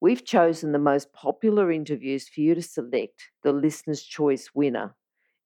We've chosen the most popular interviews for you to select the Listener's Choice winner.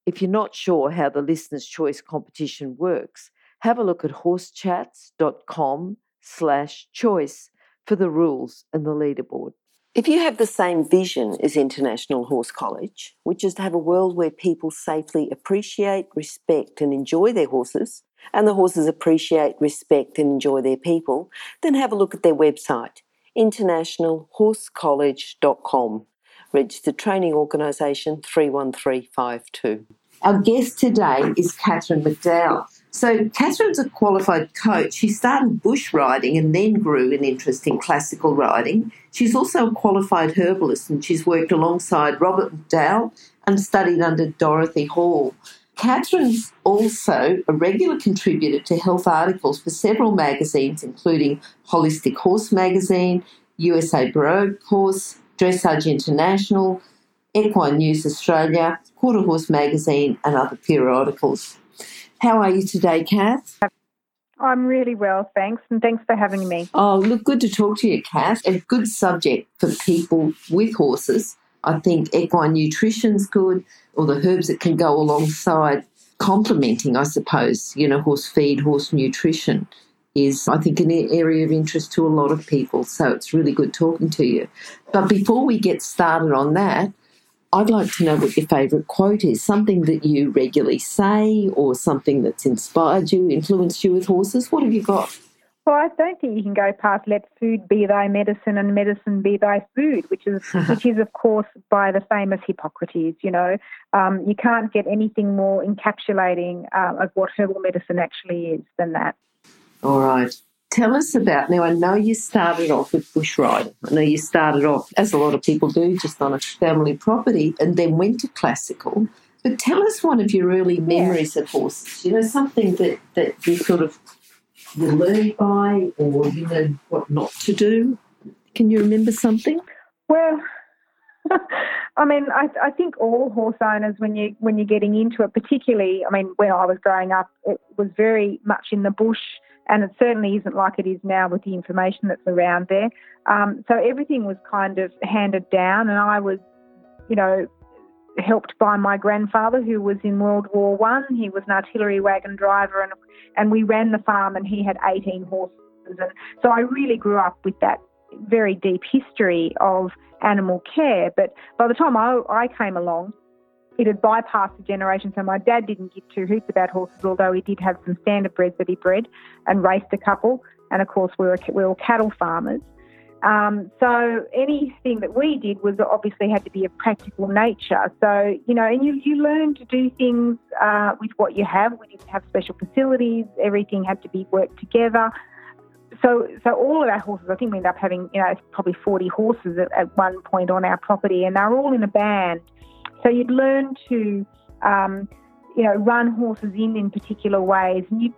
If you're not sure how the Listener's Choice competition works, have a look at horsechats.com slash choice for the rules and the leaderboard. If you have the same vision as International Horse College, which is to have a world where people safely appreciate, respect, and enjoy their horses, and the horses appreciate, respect, and enjoy their people, then have a look at their website, internationalhorsecollege.com. Registered Training Organisation 31352. Our guest today is Catherine McDowell. So, Catherine's a qualified coach. She started bush riding and then grew an interest in classical riding. She's also a qualified herbalist and she's worked alongside Robert McDowell and studied under Dorothy Hall. Catherine's also a regular contributor to health articles for several magazines, including Holistic Horse Magazine, USA Baroque Horse, Dressage International, Equine News Australia, Quarter Horse Magazine, and other periodicals. How are you today, Kath? I'm really well, thanks, and thanks for having me. Oh, look, good to talk to you, Kath. A good subject for people with horses. I think equine nutrition's good, or the herbs that can go alongside complementing, I suppose, you know, horse feed, horse nutrition is, I think, an area of interest to a lot of people. So it's really good talking to you. But before we get started on that, I'd like to know what your favourite quote is, something that you regularly say or something that's inspired you, influenced you with horses. What have you got? Well, I don't think you can go past "Let food be thy medicine and medicine be thy food," which is which is of course by the famous Hippocrates. You know, um, you can't get anything more encapsulating uh, of what herbal medicine actually is than that. All right. Tell us about now. I know you started off with bush riding. I know you started off, as a lot of people do, just on a family property and then went to classical. But tell us one of your early memories yeah. of horses. You know, something that, that you sort of you learned by or you know what not to do. Can you remember something? Well, I mean, I, I, think all horse owners, when you when you're getting into it, particularly, I mean, when I was growing up, it was very much in the bush and it certainly isn't like it is now with the information that's around there. Um, so everything was kind of handed down, and I was, you know, helped by my grandfather who was in World War One. He was an artillery wagon driver, and and we ran the farm, and he had 18 horses, and so I really grew up with that very deep history of animal care. But by the time I, I came along, it had bypassed a generation. So my dad didn't give two hoots about horses, although he did have some standard breds that he bred and raced a couple. And of course, we were, we were cattle farmers. Um, so anything that we did was obviously had to be of practical nature. So, you know, and you, you learn to do things uh, with what you have. We didn't have special facilities. Everything had to be worked together. So, so all of our horses, I think we ended up having, you know, probably 40 horses at, at one point on our property, and they're all in a band. So you'd learn to, um, you know, run horses in in particular ways, and you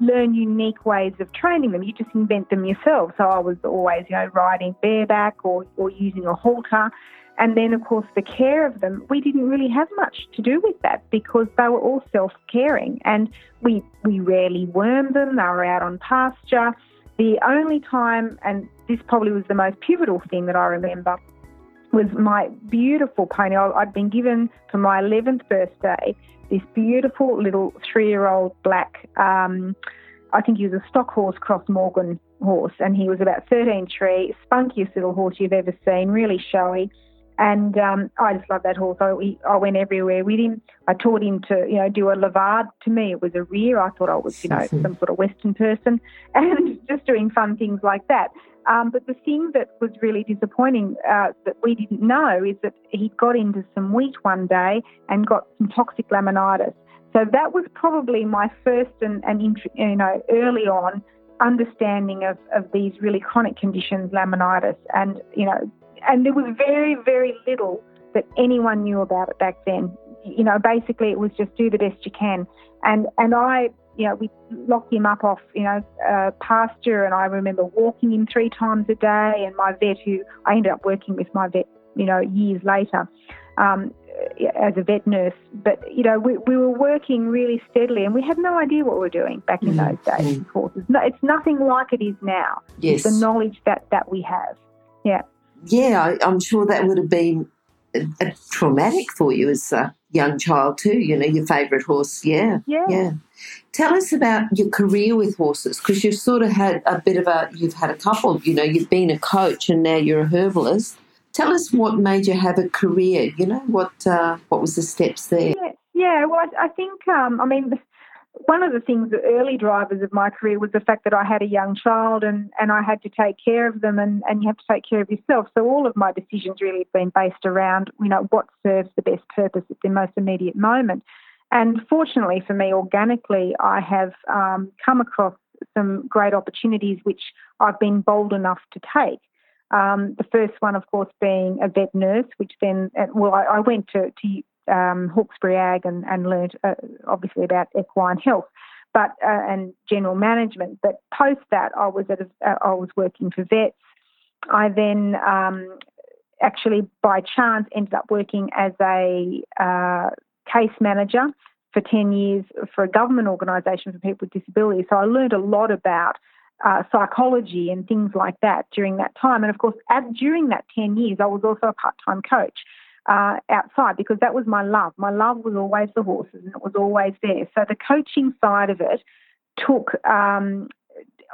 learn unique ways of training them. You just invent them yourself. So I was always, you know, riding bareback or or using a halter. And then, of course, the care of them, we didn't really have much to do with that because they were all self caring and we, we rarely wormed them. They were out on pasture. The only time, and this probably was the most pivotal thing that I remember, was my beautiful pony. I'd been given for my 11th birthday this beautiful little three year old black, um, I think he was a stock horse cross Morgan horse, and he was about 13 tree, spunkiest little horse you've ever seen, really showy. And um, I just love that horse. I, I went everywhere with him. I taught him to, you know, do a levade. To me, it was a rear. I thought I was, you know, some sort of Western person, and just doing fun things like that. Um, but the thing that was really disappointing uh, that we didn't know is that he got into some wheat one day and got some toxic laminitis. So that was probably my first and, and you know early on understanding of, of these really chronic conditions, laminitis, and you know and there was very, very little that anyone knew about it back then. You know, basically it was just do the best you can. And and I, you know, we locked him up off, you know, uh, pasture, and I remember walking him three times a day. And my vet, who I ended up working with my vet, you know, years later. Um, as a vet nurse, but you know we, we were working really steadily, and we had no idea what we were doing back in mm. those days. Of course, it's, no, it's nothing like it is now. Yes, the knowledge that that we have. Yeah, yeah, I, am sure that would have been a, a traumatic for you as a young child too. You know, your favourite horse. Yeah, yeah, yeah. Tell us about your career with horses because you've sort of had a bit of a. You've had a couple. You know, you've been a coach and now you're a herbalist. Tell us what made you have a career. You know, what uh, what was the steps there? Yeah, yeah well, I, I think um, I mean one of the things, the early drivers of my career was the fact that I had a young child and, and I had to take care of them and, and you have to take care of yourself. So all of my decisions really have been based around, you know, what serves the best purpose at the most immediate moment. And fortunately for me, organically, I have um, come across some great opportunities which I've been bold enough to take. Um, the first one, of course, being a vet nurse, which then, uh, well, I, I went to, to um, Hawkesbury Ag and, and learned uh, obviously about equine health, but uh, and general management. But post that, I was at a, uh, I was working for vets. I then um, actually, by chance, ended up working as a uh, case manager for 10 years for a government organisation for people with disabilities. So I learned a lot about uh, psychology and things like that during that time. And of course, at, during that 10 years, I was also a part time coach uh, outside because that was my love. My love was always the horses and it was always there. So the coaching side of it took, um,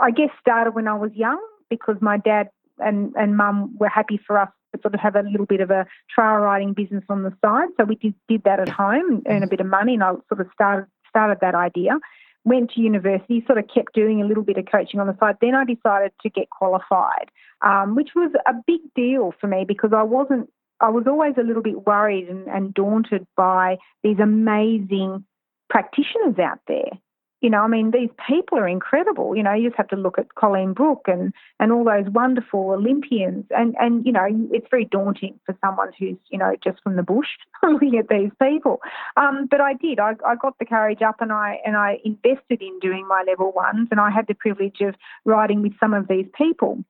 I guess, started when I was young because my dad and, and mum were happy for us to sort of have a little bit of a trail riding business on the side. So we did, did that at home, and earn a bit of money, and I sort of started started that idea went to university, sort of kept doing a little bit of coaching on the side. Then I decided to get qualified, um, which was a big deal for me because I wasn't, I was always a little bit worried and, and daunted by these amazing practitioners out there you know, I mean, these people are incredible. You know, you just have to look at Colleen Brook and, and all those wonderful Olympians. And, and, you know, it's very daunting for someone who's, you know, just from the bush looking at these people. Um, but I did. I, I got the courage up and I, and I invested in doing my level ones. And I had the privilege of riding with some of these people.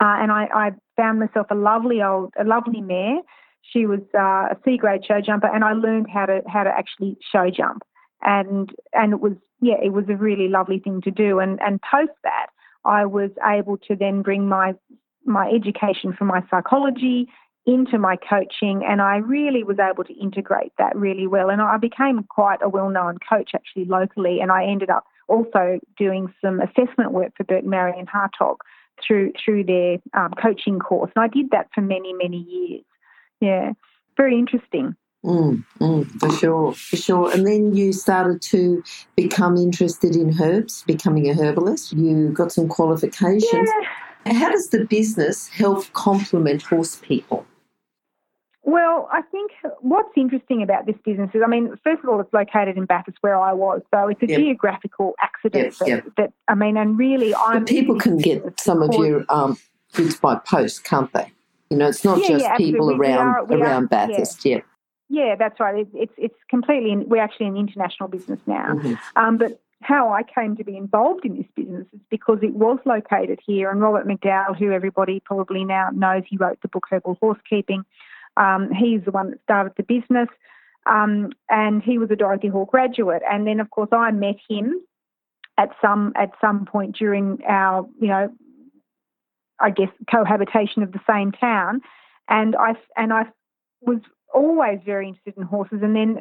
Uh, and I, I found myself a lovely old, a lovely mare. She was uh, a C grade show jumper, and I learned how to how to actually show jump. And and it was yeah it was a really lovely thing to do. And and post that I was able to then bring my my education from my psychology into my coaching and I really was able to integrate that really well. And I became quite a well-known coach actually locally and I ended up also doing some assessment work for Burke Marion Hartog through through their um, coaching course and I did that for many many years yeah very interesting Mm, mm, for sure, for sure. And then you started to become interested in herbs, becoming a herbalist. You got some qualifications. Yeah. How does the business help complement horse people? Well, I think what's interesting about this business is, I mean, first of all, it's located in Bathurst where I was, so it's a yep. geographical accident. Yep, that, yep. that, I mean, and really, I'm. But people can get some of your um, goods by post, can't they? You know, it's not yeah, just yeah, people around are, around Bathurst. Yeah. Yeah, that's right. It, it's it's completely. We're actually an international business now. Mm-hmm. Um, but how I came to be involved in this business is because it was located here, and Robert McDowell, who everybody probably now knows, he wrote the book Herbal Horsekeeping. Um, he's the one that started the business, um, and he was a Dorothy Hall graduate. And then, of course, I met him at some at some point during our, you know, I guess cohabitation of the same town, and I and I was always very interested in horses. And then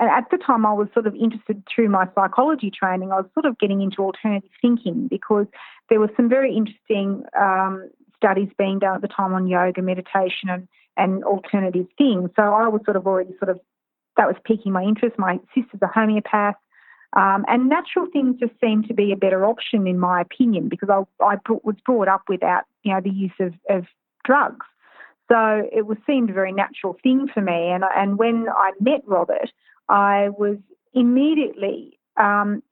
at the time, I was sort of interested through my psychology training. I was sort of getting into alternative thinking because there were some very interesting um, studies being done at the time on yoga, meditation, and, and alternative things. So I was sort of already sort of that was piquing my interest. My sister's a homeopath. Um, and natural things just seemed to be a better option, in my opinion, because I, I was brought up without, you know, the use of, of drugs. So it was seemed a very natural thing for me. And, and when I met Robert, I was immediately um,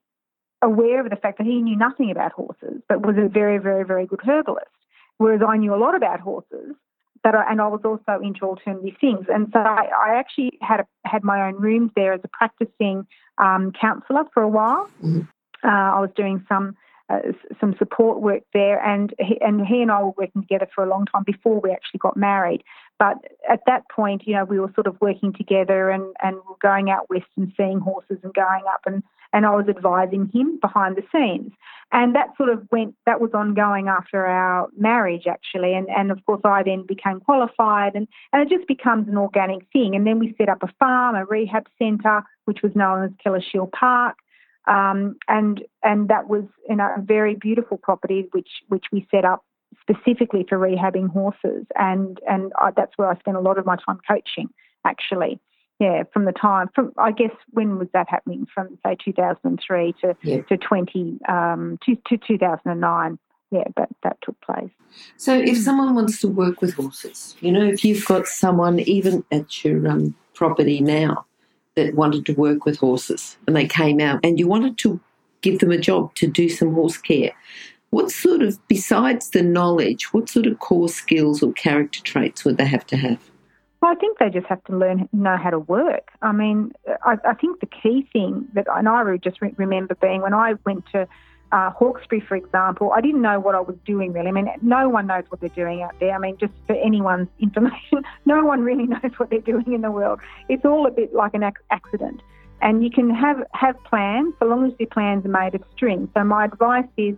aware of the fact that he knew nothing about horses, but was a very, very, very good herbalist. Whereas I knew a lot about horses, but I, and I was also into alternative things, and so I, I actually had a, had my own rooms there as a practicing um, counsellor for a while. Mm-hmm. Uh, I was doing some uh, some support work there, and he, and he and I were working together for a long time before we actually got married. But at that point, you know, we were sort of working together and and going out west and seeing horses and going up and and I was advising him behind the scenes. And that sort of went, that was ongoing after our marriage actually. And, and of course, I then became qualified and, and it just becomes an organic thing. And then we set up a farm, a rehab centre, which was known as Kellershill Park. Um, and and that was you know, a very beautiful property which which we set up specifically for rehabbing horses, and and I, that's where I spent a lot of my time coaching actually yeah, from the time from I guess when was that happening? From say 2003 to yeah. to 20 um, to, to 2009. Yeah, that that took place. So, if someone wants to work with horses, you know, if you've got someone even at your um, property now that wanted to work with horses and they came out and you wanted to give them a job to do some horse care, what sort of, besides the knowledge, what sort of core skills or character traits would they have to have? Well, I think they just have to learn, know how to work. I mean, I, I think the key thing that, and I just re- remember being when I went to uh, Hawkesbury, for example, I didn't know what I was doing really. I mean, no one knows what they're doing out there. I mean, just for anyone's information, no one really knows what they're doing in the world. It's all a bit like an ac- accident. And you can have, have plans so long as your plans are made of string. So my advice is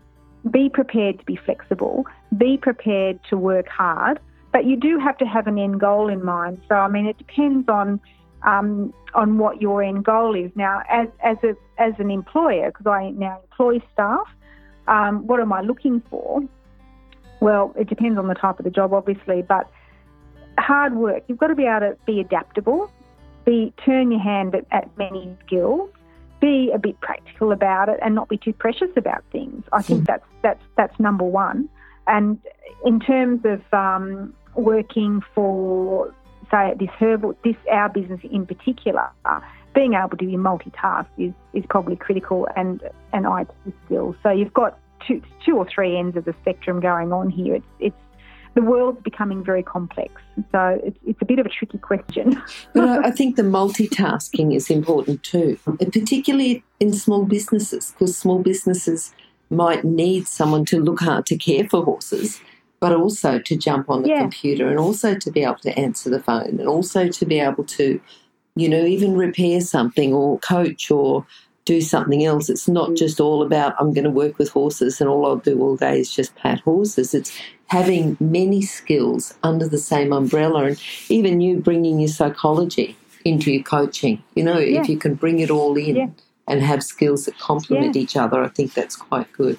be prepared to be flexible, be prepared to work hard, but you do have to have an end goal in mind. So, I mean, it depends on um, on what your end goal is. Now, as as a as an employer, because I now employ staff, um, what am I looking for? Well, it depends on the type of the job, obviously, but hard work. You've got to be able to be adaptable, be turn your hand at, at many skills, be a bit practical about it, and not be too precious about things. I think hmm. that's that's that's number one. And in terms of um, working for, say, this herbal, this our business in particular, being able to be multitask is, is probably critical and and IT skills. So you've got two two or three ends of the spectrum going on here. It's it's the world's becoming very complex. So it's, it's a bit of a tricky question. but I think the multitasking is important too, particularly in small businesses, because small businesses might need someone to look hard to care for horses but also to jump on the yeah. computer and also to be able to answer the phone and also to be able to, you know, even repair something or coach or do something else. It's not mm. just all about I'm going to work with horses and all I'll do all day is just pat horses. It's having many skills under the same umbrella and even you bringing your psychology into your coaching. You know, yeah. if you can bring it all in yeah. and have skills that complement each other, I think that's quite good.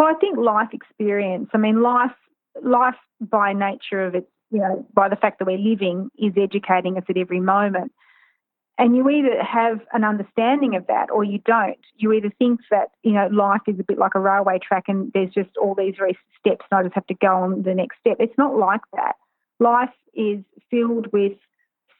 Well, I think life experience. I mean, life, life by nature of it, you know, by the fact that we're living, is educating us at every moment. And you either have an understanding of that or you don't. You either think that, you know, life is a bit like a railway track and there's just all these steps and I just have to go on the next step. It's not like that. Life is filled with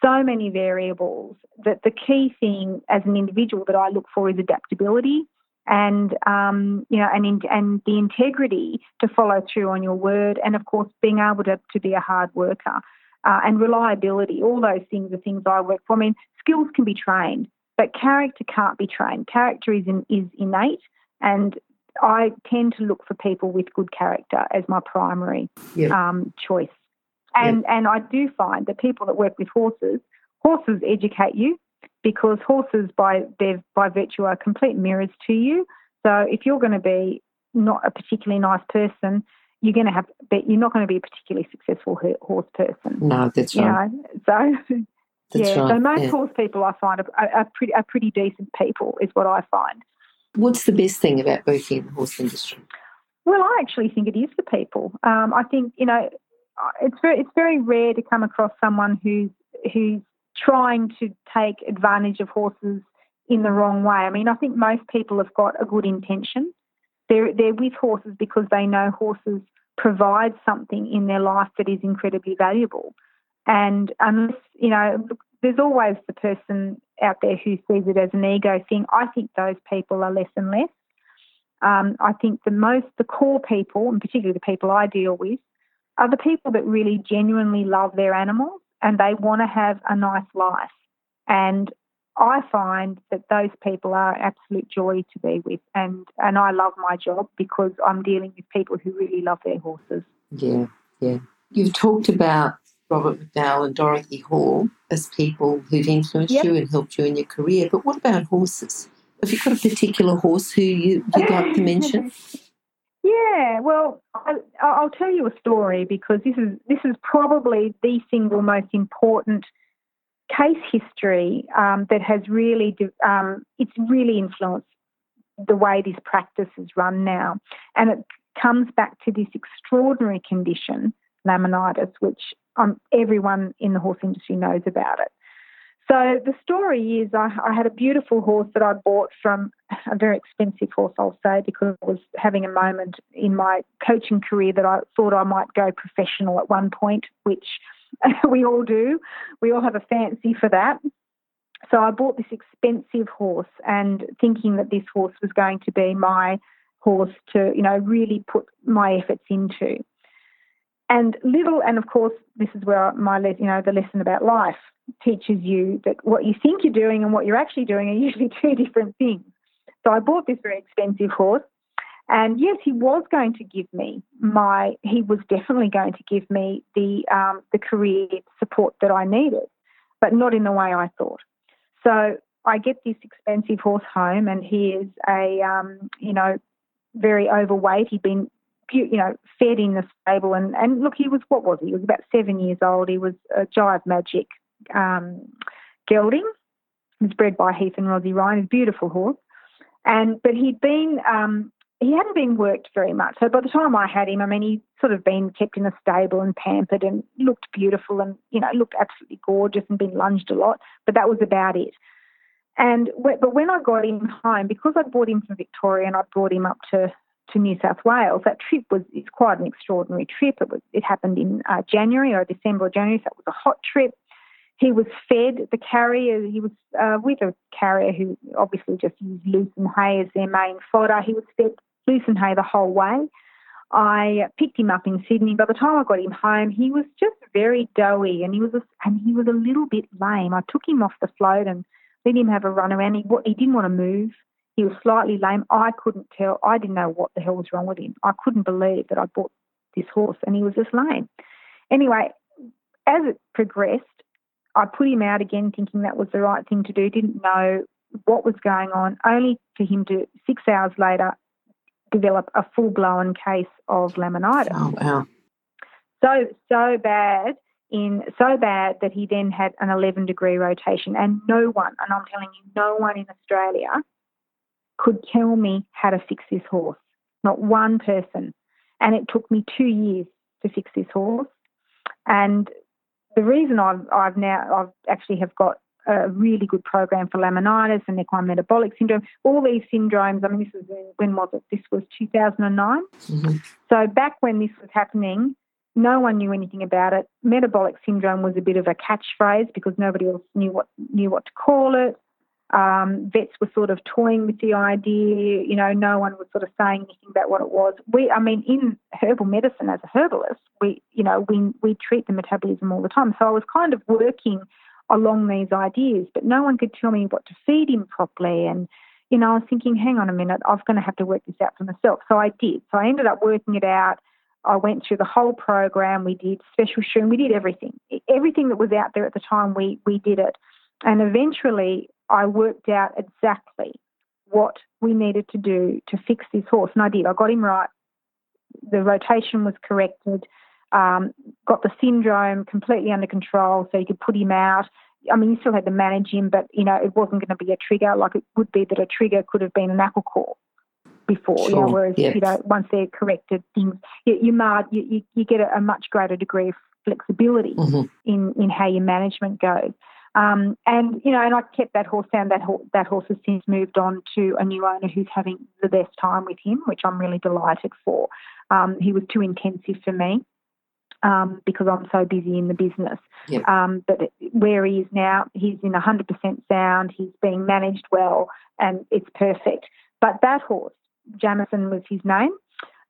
so many variables that the key thing as an individual that I look for is adaptability and um, you know, and in, and the integrity to follow through on your word, and of course, being able to, to be a hard worker uh, and reliability. All those things are things I work for. I mean, skills can be trained, but character can't be trained. Character is in, is innate, and I tend to look for people with good character as my primary um, choice. And and I do find that people that work with horses, horses educate you because horses, by their by virtue, are complete mirrors to you. So if you're going to be not a particularly nice person, you're going to have, but you're not going to be a particularly successful horse person. No, that's right. Know? So. That's yeah, right. so most yeah. horse people I find are, are, pretty are pretty decent people, is what I find. What's the best thing about working in the horse industry? Well, I actually think it is the people. Um, I think you know, it's very it's very rare to come across someone who's who's trying to take advantage of horses in the wrong way. I mean, I think most people have got a good intention. They're, they're with horses because they know horses provide something in their life that is incredibly valuable. And unless, you know, there's always the person out there who sees it as an ego thing. I think those people are less and less. Um, I think the most, the core people, and particularly the people I deal with, are the people that really genuinely love their animals and they want to have a nice life. And I find that those people are absolute joy to be with, and and I love my job because I'm dealing with people who really love their horses. Yeah, yeah. You've talked about Robert McDowell and Dorothy Hall as people who've influenced yep. you and helped you in your career, but what about horses? Have you got a particular horse who you, would like to mention? Yeah, well, I, will tell you a story because this is this is probably the single most important case history um, that has really um, it's really influenced the way this practice is run now, and it comes back to this extraordinary condition, laminitis, which um, everyone in the horse industry knows about it. So the story is I, I, had a beautiful horse that I bought from a very expensive horse, I'll say, because I was having a moment in my coaching career that I thought I might go professional at one point, which we all do. We all have a fancy for that. So I bought this expensive horse and thinking that this horse was going to be my horse to, you know, really put my efforts into. And little, and of course, this is where my, you know, the lesson about life teaches you that what you think you're doing and what you're actually doing are usually two different things. So I bought this very expensive horse and yes, he was going to give me my, he was definitely going to give me the, um, the career support that I needed, but not in the way I thought. So I get this expensive horse home, and he is a, um, you know, very overweight. He'd been, you know, fed in the stable, and, and look, he was, what was he? He was about seven years old. He was a Jive Magic um, gelding. He was bred by Heath and Rozzie Ryan, a beautiful horse. And but he'd been um, he hadn't been worked very much. So by the time I had him, I mean, he'd sort of been kept in a stable and pampered and looked beautiful and, you know, looked absolutely gorgeous and been lunged a lot, but that was about it. And but when I got him home, because I brought him from Victoria and I brought him up to, to New South Wales, that trip was it's quite an extraordinary trip. It was it happened in uh, January or December or January, so it was a hot trip. He was fed the carrier. He was uh, with a carrier who obviously just used lucerne hay as their main fodder. He was fed lucerne hay the whole way. I picked him up in Sydney. By the time I got him home, he was just very doughy, and he was a, and he was a little bit lame. I took him off the float and let him have a run around. He he didn't want to move. He was slightly lame. I couldn't tell. I didn't know what the hell was wrong with him. I couldn't believe that I bought this horse and he was just lame. Anyway, as it progressed, I put him out again, thinking that was the right thing to do. Didn't know what was going on. Only for him to six hours later develop a full blown case of laminitis. Oh wow! So so bad in so bad that he then had an 11 degree rotation, and no one, and I'm telling you, no one in Australia could tell me how to fix this horse. Not one person, and it took me two years to fix this horse. And the reason I've I've now I've actually have got a really good program for laminitis and equine metabolic syndrome. All these syndromes, I mean, this was when was it? This was 2009. Mm-hmm. So back when this was happening, no one knew anything about it. Metabolic syndrome was a bit of a catchphrase because nobody else knew what knew what to call it. Um, vets were sort of toying with the idea. You know, no one was sort of saying anything about what it was. We, I mean, in herbal medicine as a herbalist, we, you know, we we treat the metabolism all the time. So I was kind of working along these ideas, but no one could tell me what to feed him properly. And, you know, I was thinking, hang on a minute, I was going to have to work this out for myself. So I did. So I ended up working it out. I went through the whole program. We did special shoeing. We did everything. Everything that was out there at the time, we, we did it. And eventually I worked out exactly what we needed to do to fix this horse. And I did. I got him right. The rotation was corrected um, got the syndrome completely under control, so you could put him out. I mean, you still had to manage him, but you know it wasn't going to be a trigger like it would be that a trigger could have been an apple core before. Sure. You know, whereas yes. you know once they're corrected, things you you, you, you get a, a, much greater degree of flexibility mm-hmm. in in how your management goes. Um, and you know, and I kept that horse down. That ho- that horse has since moved on to a new owner who's having the best time with him, which I'm really delighted for. Um, he was too intensive for me um, because I'm so busy in the business. Yep. Um, but where he is now, he's in 100% sound, he's being managed well, and it's perfect. But that horse, Jamison was his name,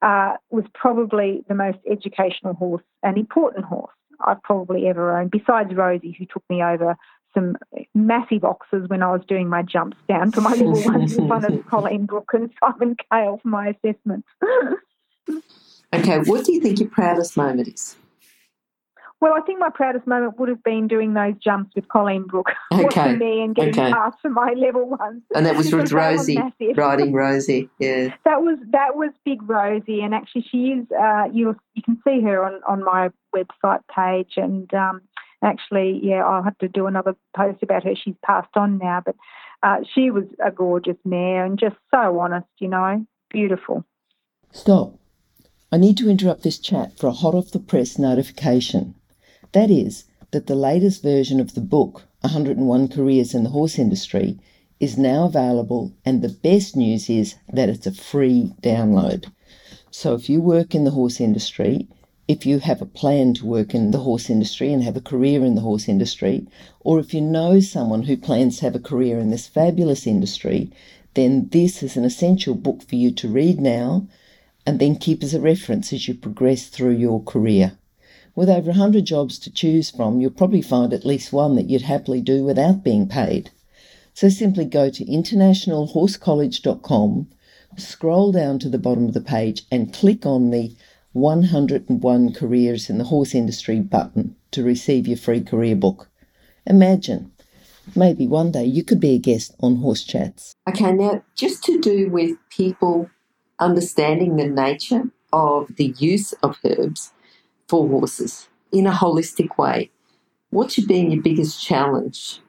uh, was probably the most educational horse and important horse I've probably ever owned, besides Rosie, who took me over some massive oxes when I was doing my jumps down for my little ones in front of Colleen Brook and Simon Cale for my assessments. okay, what do you think your proudest moment is? Well, I think my proudest moment would have been doing those jumps with Colleen Brook, okay. watching me and getting okay. past for my level ones. And that was with Rosie, riding Rosie. Yeah, that was that was big Rosie, and actually she is. Uh, you you can see her on on my website page, and um, actually, yeah, I'll have to do another post about her. She's passed on now, but uh, she was a gorgeous mare and just so honest, you know, beautiful. Stop. I need to interrupt this chat for a hot off the press notification. That is, that the latest version of the book, 101 Careers in the Horse Industry, is now available, and the best news is that it's a free download. So if you work in the horse industry, if you have a plan to work in the horse industry and have a career in the horse industry, or if you know someone who plans to have a career in this fabulous industry, then this is an essential book for you to read now and then keep as a reference as you progress through your career. With over 100 jobs to choose from, you'll probably find at least one that you'd happily do without being paid. So simply go to internationalhorsecollege.com, scroll down to the bottom of the page, and click on the 101 Careers in the Horse Industry button to receive your free career book. Imagine, maybe one day you could be a guest on Horse Chats. Okay, now just to do with people understanding the nature of the use of herbs, for horses in a holistic way. What's been your biggest challenge?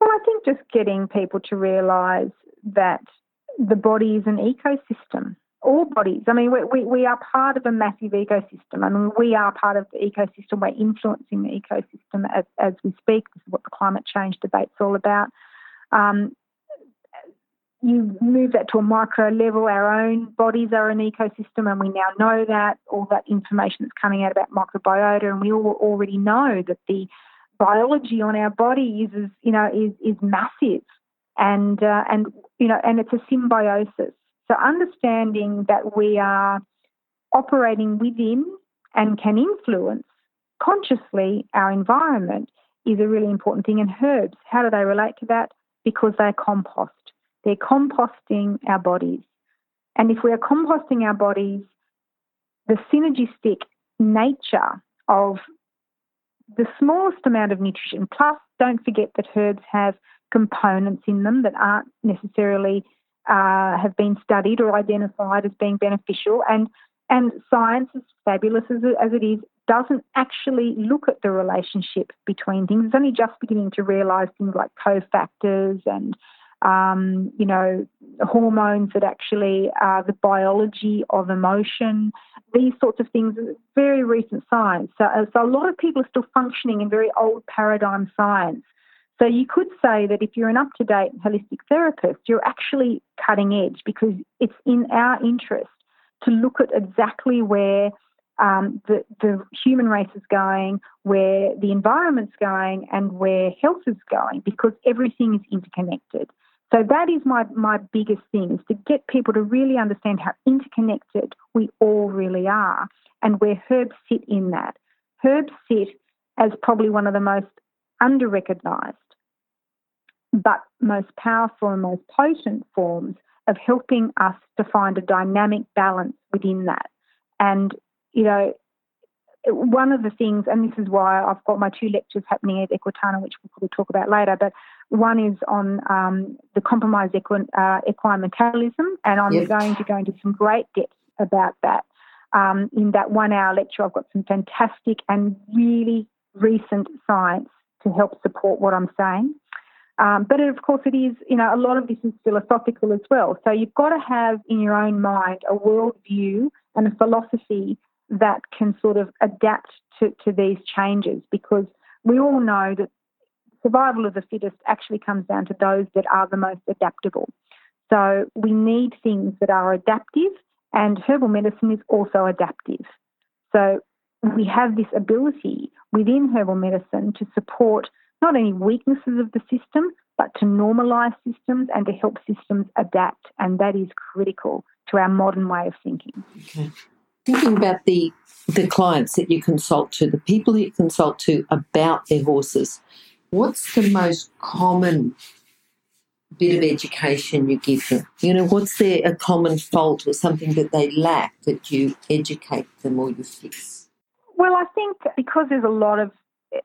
Well, I think just getting people to realise that the body is an ecosystem. All bodies. I mean, we, we, we are part of a massive ecosystem. I mean, we are part of the ecosystem. We're influencing the ecosystem as, as we speak. This is what the climate change debate's all about. Um, you move that to a micro level, our own bodies are an ecosystem, and we now know that all that information that's coming out about microbiota, and we all already know that the biology on our body is, you know, is is massive, and uh, and you know, and it's a symbiosis. So understanding that we are operating within and can influence consciously our environment is a really important thing. And herbs, how do they relate to that? Because they're compost. They're composting our bodies. And if we are composting our bodies, the synergistic nature of the smallest amount of nutrition, plus don't forget that herbs have components in them that aren't necessarily uh, have been studied or identified as being beneficial. And and science, as fabulous as it, as it is, doesn't actually look at the relationship between things. It's only just beginning to realise things like cofactors and um, you know, hormones that actually are the biology of emotion, these sorts of things, very recent science. So, uh, so a lot of people are still functioning in very old paradigm science. So you could say that if you're an up to date holistic therapist, you're actually cutting edge because it's in our interest to look at exactly where um, the, the human race is going, where the environment's going, and where health is going because everything is interconnected. So that is my, my biggest thing is to get people to really understand how interconnected we all really are and where herbs sit in that. Herbs sit as probably one of the most under recognized but most powerful and most potent forms of helping us to find a dynamic balance within that. And, you know, one of the things, and this is why I've got my two lectures happening at Equitana, which we'll probably talk about later, but one is on um, the compromised equi- uh, equine metabolism, and I'm yep. going to go into some great depth about that. Um, in that one hour lecture, I've got some fantastic and really recent science to help support what I'm saying. Um, but of course, it is, you know, a lot of this is philosophical as well. So you've got to have in your own mind a worldview and a philosophy that can sort of adapt to, to these changes because we all know that survival of the fittest actually comes down to those that are the most adaptable. So we need things that are adaptive, and herbal medicine is also adaptive. So we have this ability within herbal medicine to support not only weaknesses of the system, but to normalize systems and to help systems adapt. And that is critical to our modern way of thinking. Okay. Thinking about the the clients that you consult to, the people you consult to about their horses, what's the most common bit of education you give them? You know, what's their a common fault or something that they lack that you educate them or you fix? Well, I think because there's a lot of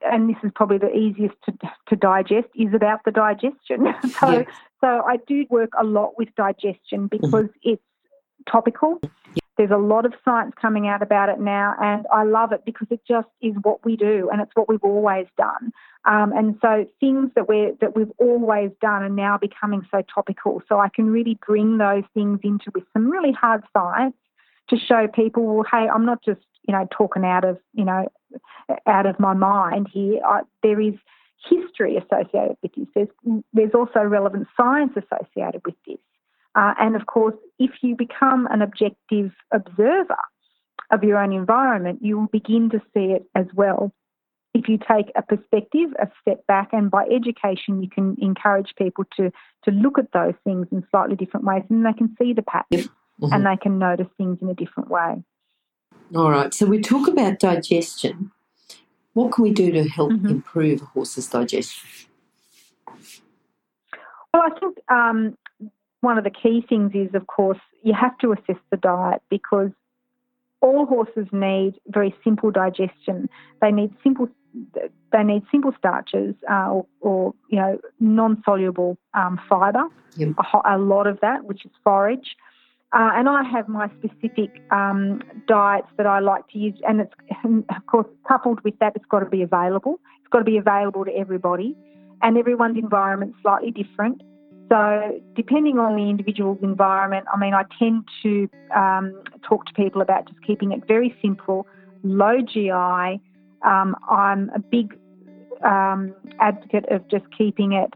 and this is probably the easiest to, to digest, is about the digestion. so, yes. so I do work a lot with digestion because mm-hmm. it's topical. There's a lot of science coming out about it now, and I love it because it just is what we do, and it's what we've always done. Um, and so things that we that we've always done are now becoming so topical. So I can really bring those things into with some really hard science to show people, well, hey, I'm not just you know talking out of you know out of my mind here. I, there is history associated with this. There's there's also relevant science associated with this. Uh, and of course, if you become an objective observer of your own environment, you will begin to see it as well. If you take a perspective, a step back, and by education, you can encourage people to, to look at those things in slightly different ways, and they can see the pattern mm-hmm. and they can notice things in a different way. All right, so we talk about digestion. What can we do to help mm-hmm. improve a horse's digestion? Well, I think um, one of the key things is, of course, you have to assess the diet because all horses need very simple digestion. They need simple they need simple starches uh, or, or, you know non-soluble um, fibre. Yep. A, a, lot of that, which is forage. Uh, and I have my specific um, diets that I like to use, and it's and of course coupled with that, it's got to be available. It's got to be available to everybody, and everyone's environment's slightly different. So, depending on the individual's environment, I mean, I tend to um, talk to people about just keeping it very simple, low GI. Um, I'm a big um, advocate of just keeping it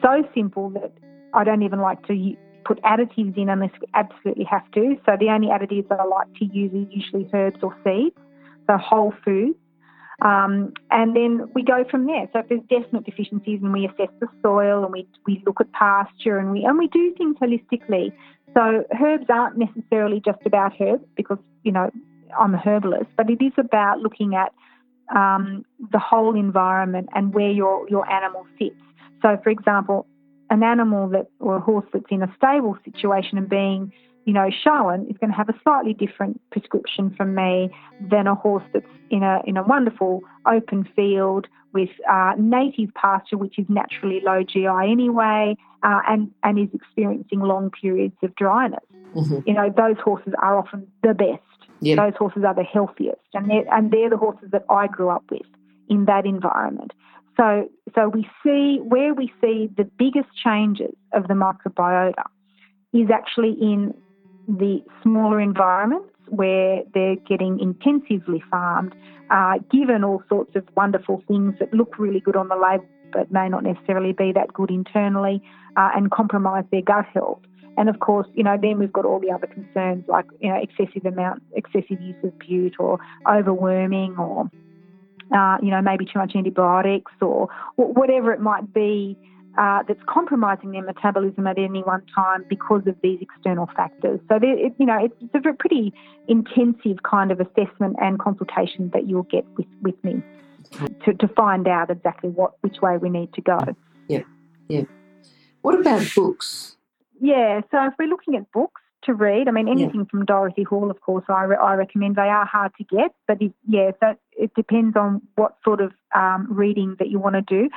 so simple that I don't even like to put additives in unless we absolutely have to. So, the only additives that I like to use are usually herbs or seeds, so whole foods. Um, and then we go from there. So if there's definite deficiencies and we assess the soil and we, we look at pasture and we, and we do things holistically. So herbs aren't necessarily just about herbs because, you know, I'm a herbalist, but it is about looking at um, the whole environment and where your, your animal sits. So, for example, an animal that or a horse that's in a stable situation and being you know, shown is going to have a slightly different prescription from me than a horse that's in a in a wonderful open field with uh, native pasture, which is naturally low GI anyway, uh, and and is experiencing long periods of dryness. Mm-hmm. You know, those horses are often the best. Yep. Those horses are the healthiest, and they're and they're the horses that I grew up with in that environment. So so we see where we see the biggest changes of the microbiota is actually in the smaller environments where they're getting intensively farmed, uh, given all sorts of wonderful things that look really good on the label but may not necessarily be that good internally uh, and compromise their gut health. And of course, you know, then we've got all the other concerns like, you know, excessive amount, excessive use of bute or overworming or, uh, you know, maybe too much antibiotics or whatever it might be uh, that's compromising their metabolism at any one time because of these external factors. So, it, you know, it's, it's a pretty intensive kind of assessment and consultation that you'll get with, with me to, to find out exactly what which way we need to go. Yeah, yeah. What about books? Yeah, so if we're looking at books to read, I mean, anything yeah. from Dorothy Hall, of course, I, re- I recommend. They are hard to get, but it, yeah, so it depends on what sort of um, reading that you want to do.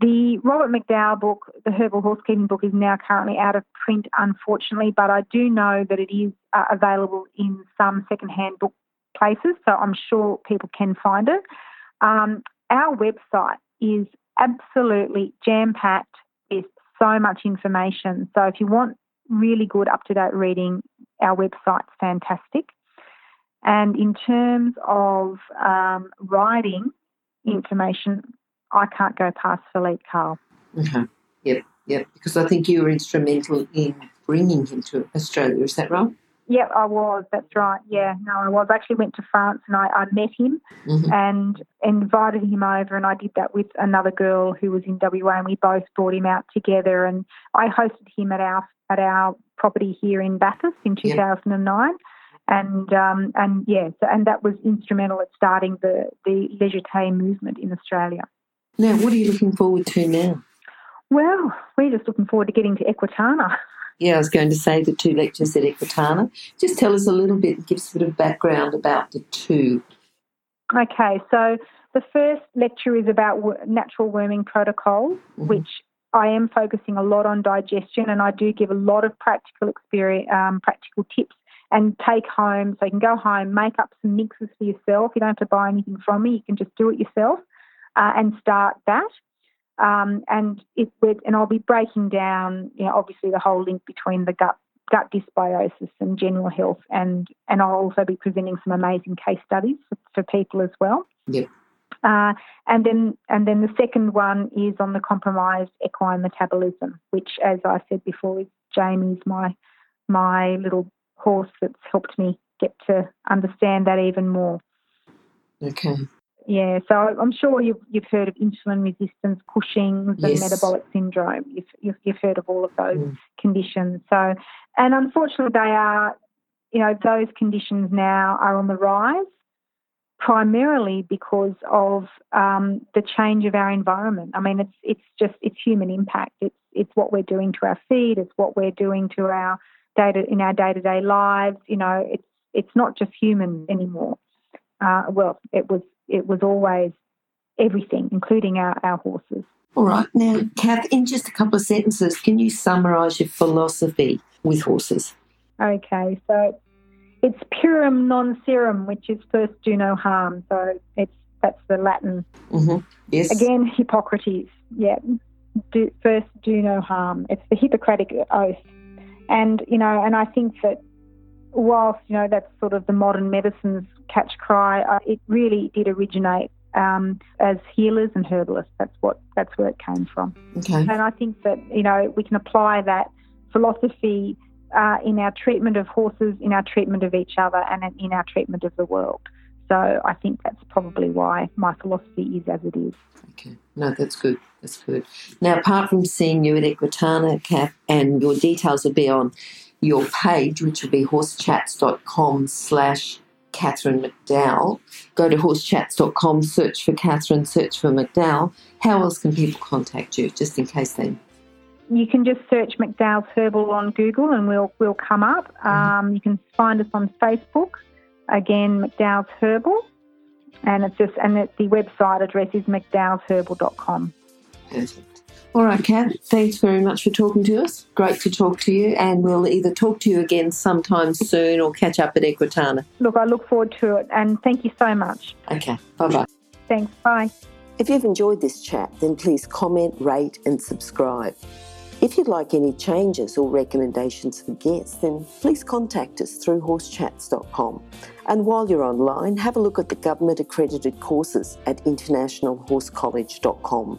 The Robert McDowell book, the Herbal Horsekeeping book, is now currently out of print, unfortunately, but I do know that it is uh, available in some secondhand book places, so I'm sure people can find it. Um, our website is absolutely jam packed with so much information. So if you want really good up to date reading, our website's fantastic. And in terms of um, writing information, I can't go past Philippe Karl. Okay. Yep, yep. Because I think you were instrumental in bringing him to Australia. Is that right? Yep, I was. That's right. Yeah, no, I was. I actually went to France and I, I met him mm-hmm. and invited him over, and I did that with another girl who was in WA, and we both brought him out together. And I hosted him at our at our property here in Bathurst in 2009. Yep. And um, and yeah, so, and that was instrumental at starting the the Légèreté movement in Australia. Now, what are you looking forward to now? Well, we're just looking forward to getting to Equitana. Yeah, I was going to say the two lectures at Equitana. Just tell us a little bit, give us a bit of background about the two. Okay, so the first lecture is about natural worming protocols, mm-hmm. which I am focusing a lot on digestion, and I do give a lot of practical experience, um, practical tips, and take home. So you can go home, make up some mixes for yourself. You don't have to buy anything from me. You can just do it yourself, uh, and start that. Um, and it and I'll be breaking down, you know, obviously the whole link between the gut gut dysbiosis and general health, and and I'll also be presenting some amazing case studies for, for people as well. Yep. Uh, and then and then the second one is on the compromised equine metabolism, which, as I said before, is Jamie's my my little horse that's helped me get to understand that even more. Okay. Yeah, so I'm sure you've, you've heard of insulin resistance, Cushing's, yes. and metabolic syndrome. You've, you've, you've, heard of all of those mm. conditions. So, and unfortunately, they are, you know, those conditions now are on the rise, primarily because of um, the change of our environment. I mean, it's it's just it's human impact. It's it's what we're doing to our feed. It's what we're doing to our data in our day to day lives. You know, it's it's not just human anymore. Uh, well, it was it was always everything, including our, our horses. All right. Now, Kath, in just a couple of sentences, can you summarise your philosophy with horses? Okay. So it's purum non serum, which is first do no harm. So it's that's the Latin. Mm-hmm. Yes. Again, Hippocrates. Yeah. Do, first do no harm. It's the Hippocratic oath. And, you know, and I think that whilst, you know, that's sort of the modern medicine's catch cry, uh, it really did originate um, as healers and herbalists. That's what that's where it came from. Okay. And I think that you know we can apply that philosophy uh, in our treatment of horses, in our treatment of each other, and in our treatment of the world. So I think that's probably why my philosophy is as it is. Okay, no, that's good. That's good. Now, apart from seeing you at Equitana, Kath, and your details will be on your page, which will be horsechats.com slash Catherine McDowell. Go to horsechats.com, search for Catherine, search for McDowell. How else can people contact you, just in case they... You can just search McDowell's Herbal on Google and we'll, we'll come up. Mm-hmm. Um, you can find us on Facebook, again, McDowell's Herbal. And it's just, and it, the website address is mcdowellsherbal.com. Perfect. All right, Kath, thanks very much for talking to us. Great to talk to you, and we'll either talk to you again sometime soon or catch up at Equitana. Look, I look forward to it, and thank you so much. Okay, bye bye. Thanks, bye. If you've enjoyed this chat, then please comment, rate, and subscribe. If you'd like any changes or recommendations for guests, then please contact us through horsechats.com. And while you're online, have a look at the government accredited courses at internationalhorsecollege.com